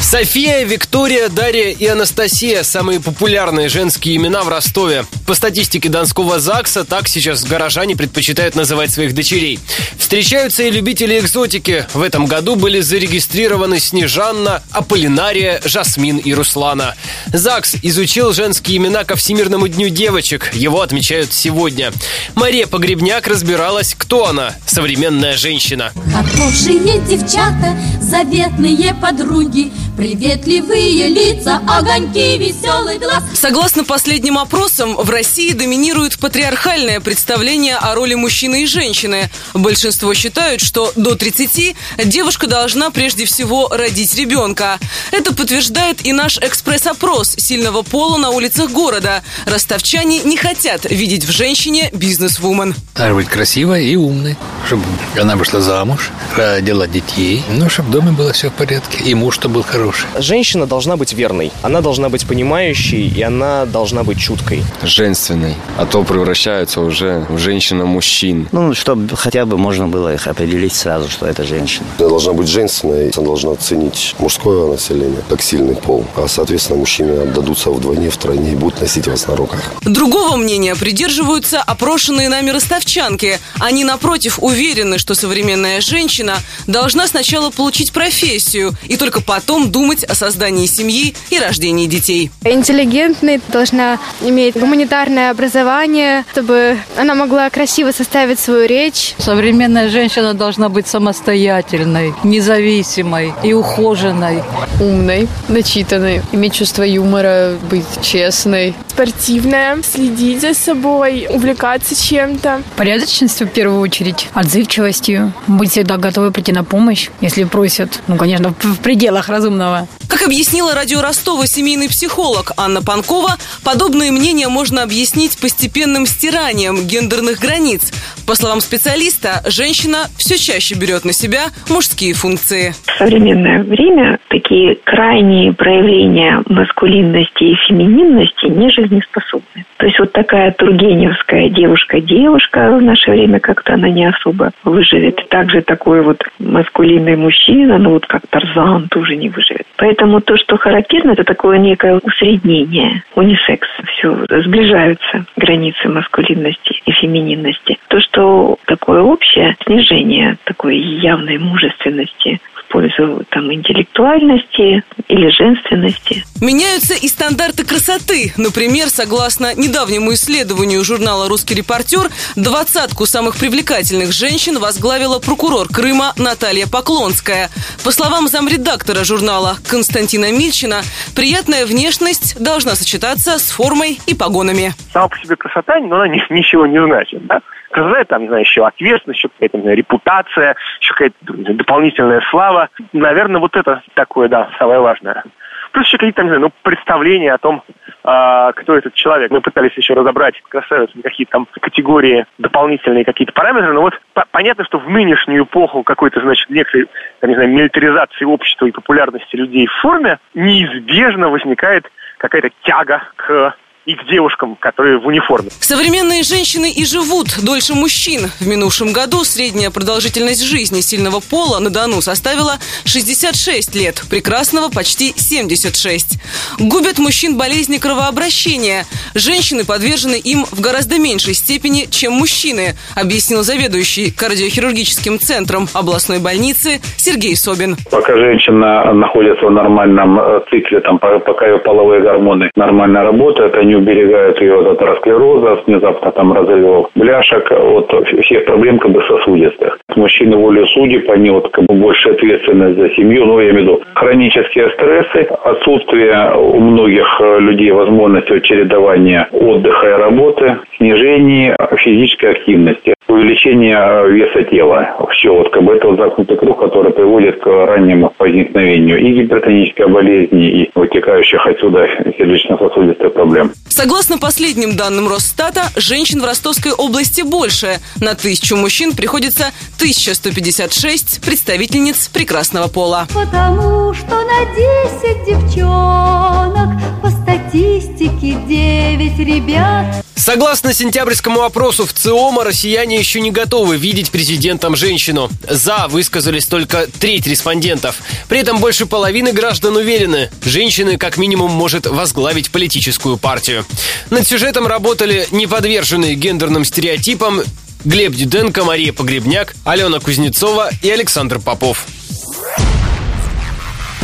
София, Виктория, Дарья и Анастасия – самые популярные женские имена в Ростове. По статистике Донского ЗАГСа, так сейчас горожане предпочитают называть своих дочерей. Встречаются и любители экзотики. В этом году были зарегистрированы Снежанна, Аполлинария, Жасмин и Руслана. ЗАГС изучил женские имена ко Всемирному дню девочек. Его отмечают сегодня. Мария Погребняк разбиралась, кто она – современная женщина. Хорошие девчата, заветные подруги – Приветливые лица, огоньки, веселый глаз. Согласно последним опросам, в России доминирует патриархальное представление о роли мужчины и женщины. Большинство считают, что до 30 девушка должна прежде всего родить ребенка. Это подтверждает и наш экспресс-опрос сильного пола на улицах города. Ростовчане не хотят видеть в женщине бизнес-вумен. Должна быть красивой и умной, чтобы она вышла замуж, родила детей, ну, чтобы в доме было все в порядке, и муж, чтобы был хороший. Женщина должна быть верной, она должна быть понимающей, и она должна быть чуткой. Женственной, а то превращаются уже в женщина-мужчин. Ну, чтобы хотя бы можно было их определить сразу, что это женщина. Она должна быть женственной, она должна ценить мужское население, как сильный пол. А, соответственно, мужчины отдадутся вдвойне, втройне и будут носить вас на руках. Другого мнения придерживаются опрошенные нами ростовчанки. Они, напротив, уверены, что современная женщина должна сначала получить профессию и только потом думать о создании семьи и рождении детей. Интеллигентной должна иметь гуманитарное образование, чтобы она могла красиво составить свою речь. Современная женщина должна быть самостоятельной, независимой и ухоженной. Умной, начитанной, иметь чувство юмора, быть честной. Спортивная, следить за собой, увлекаться чем-то. Порядочностью в первую очередь, отзывчивостью, быть всегда готовой прийти на помощь, если просят. Ну, конечно, в пределах разумного. Как объяснила радио Ростова семейный психолог Анна Панкова, подобные мнения можно объяснить постепенным стиранием гендерных границ. По словам специалиста, женщина все чаще берет на себя мужские функции. В современное время такие крайние проявления маскулинности и фемининности не жизнеспособны. То есть вот такая тургеневская девушка-девушка в наше время как-то она не особо выживет. Также такой вот маскулинный мужчина, ну вот как Тарзан, тоже не выживет. Поэтому то, что характерно, это такое некое усреднение, унисекс. Все, сближаются границы маскулинности и фемининности. То, что такое общее снижение такой явной мужественности пользу там, интеллектуальности или женственности. Меняются и стандарты красоты. Например, согласно недавнему исследованию журнала «Русский репортер», двадцатку самых привлекательных женщин возглавила прокурор Крыма Наталья Поклонская. По словам замредактора журнала Константина Мильчина, приятная внешность должна сочетаться с формой и погонами. Сама по себе красота, но она ничего не значит. Да? красота, там, не знаю, еще ответственность, еще какая-то знаю, репутация, еще какая-то дополнительная слава. Наверное, вот это такое, да, самое важное. Плюс еще какие-то, не знаю, ну, представления о том, а, кто этот человек. Мы пытались еще разобрать красавицы, какие-то там категории, дополнительные какие-то параметры, но вот понятно, что в нынешнюю эпоху какой-то, значит, некой, там, не знаю, милитаризации общества и популярности людей в форме неизбежно возникает какая-то тяга к и к девушкам, которые в униформе. Современные женщины и живут дольше мужчин. В минувшем году средняя продолжительность жизни сильного пола на Дону составила 66 лет, прекрасного почти 76. Губят мужчин болезни кровообращения. Женщины подвержены им в гораздо меньшей степени, чем мужчины, объяснил заведующий кардиохирургическим центром областной больницы Сергей Собин. Пока женщина находится в нормальном э, цикле, там, пока ее половые гормоны нормально работают, они уберегают ее от атеросклероза, внезапно там разрывов бляшек, от всех проблем как бы сосудистых. Мужчины волю судеб, они вот как бы больше ответственность за семью, ну, я имею в виду хронические стрессы, отсутствие у многих э, людей возможности чередования отдыха и работы, снижение физической активности, увеличение э, веса тела. Все, вот как бы это вот замкнутый круг, который приводит к раннему возникновению и гипертонической болезни, и вытекающих отсюда сердечно-сосудистых проблем. Согласно последним данным Росстата, женщин в Ростовской области больше. На тысячу мужчин приходится 1156 представительниц прекрасного пола. Потому что на 10 девчонок статистике 9 ребят. Согласно сентябрьскому опросу в ЦИОМа, россияне еще не готовы видеть президентом женщину. «За» высказались только треть респондентов. При этом больше половины граждан уверены, женщина как минимум может возглавить политическую партию. Над сюжетом работали неподверженные гендерным стереотипам Глеб Дюденко, Мария Погребняк, Алена Кузнецова и Александр Попов.